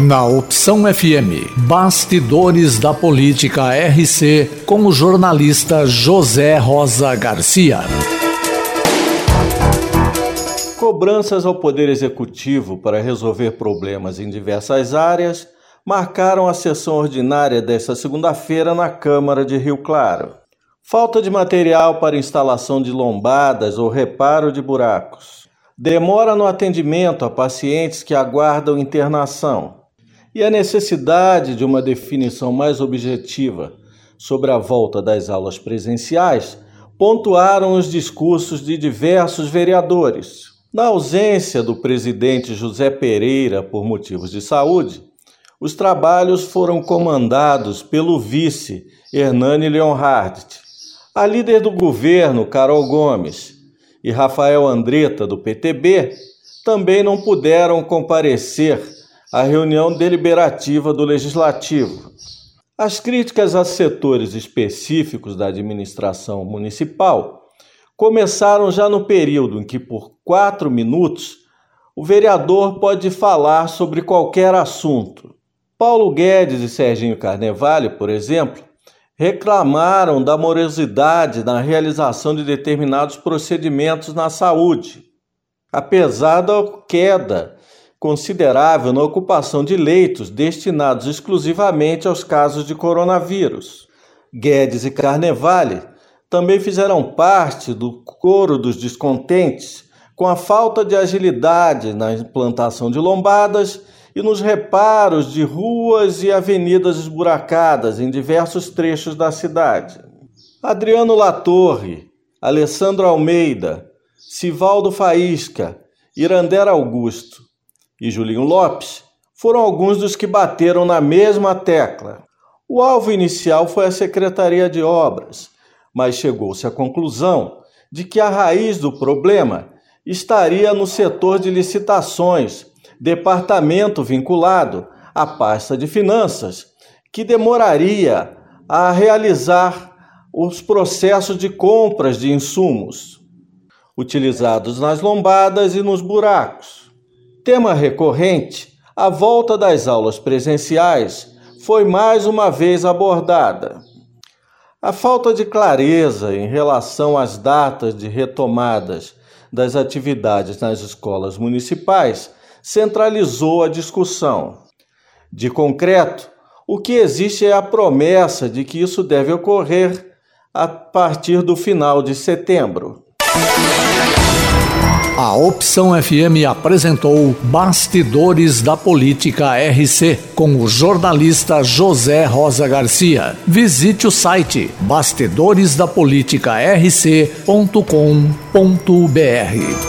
Na Opção FM, Bastidores da Política RC, com o jornalista José Rosa Garcia. Cobranças ao Poder Executivo para resolver problemas em diversas áreas marcaram a sessão ordinária desta segunda-feira na Câmara de Rio Claro. Falta de material para instalação de lombadas ou reparo de buracos. Demora no atendimento a pacientes que aguardam internação e a necessidade de uma definição mais objetiva sobre a volta das aulas presenciais pontuaram os discursos de diversos vereadores. Na ausência do presidente José Pereira por motivos de saúde, os trabalhos foram comandados pelo vice Hernani Leonhardt. A líder do governo, Carol Gomes, e Rafael Andretta, do PTB, também não puderam comparecer a reunião deliberativa do Legislativo. As críticas a setores específicos da administração municipal começaram já no período em que, por quatro minutos, o vereador pode falar sobre qualquer assunto. Paulo Guedes e Serginho Carnevale, por exemplo, reclamaram da morosidade na realização de determinados procedimentos na saúde, apesar da queda considerável na ocupação de leitos destinados exclusivamente aos casos de coronavírus. Guedes e Carnevale também fizeram parte do coro dos descontentes com a falta de agilidade na implantação de lombadas e nos reparos de ruas e avenidas esburacadas em diversos trechos da cidade. Adriano Latorre, Alessandro Almeida, Sivaldo Faísca, Irandera Augusto e Julinho Lopes foram alguns dos que bateram na mesma tecla. O alvo inicial foi a Secretaria de Obras, mas chegou-se à conclusão de que a raiz do problema estaria no setor de licitações, departamento vinculado à pasta de finanças, que demoraria a realizar os processos de compras de insumos utilizados nas lombadas e nos buracos. Tema recorrente, a volta das aulas presenciais foi mais uma vez abordada. A falta de clareza em relação às datas de retomadas das atividades nas escolas municipais centralizou a discussão. De concreto, o que existe é a promessa de que isso deve ocorrer a partir do final de setembro. A Opção FM apresentou Bastidores da Política RC com o jornalista José Rosa Garcia. Visite o site bastidoresdapoliticarc.com.br.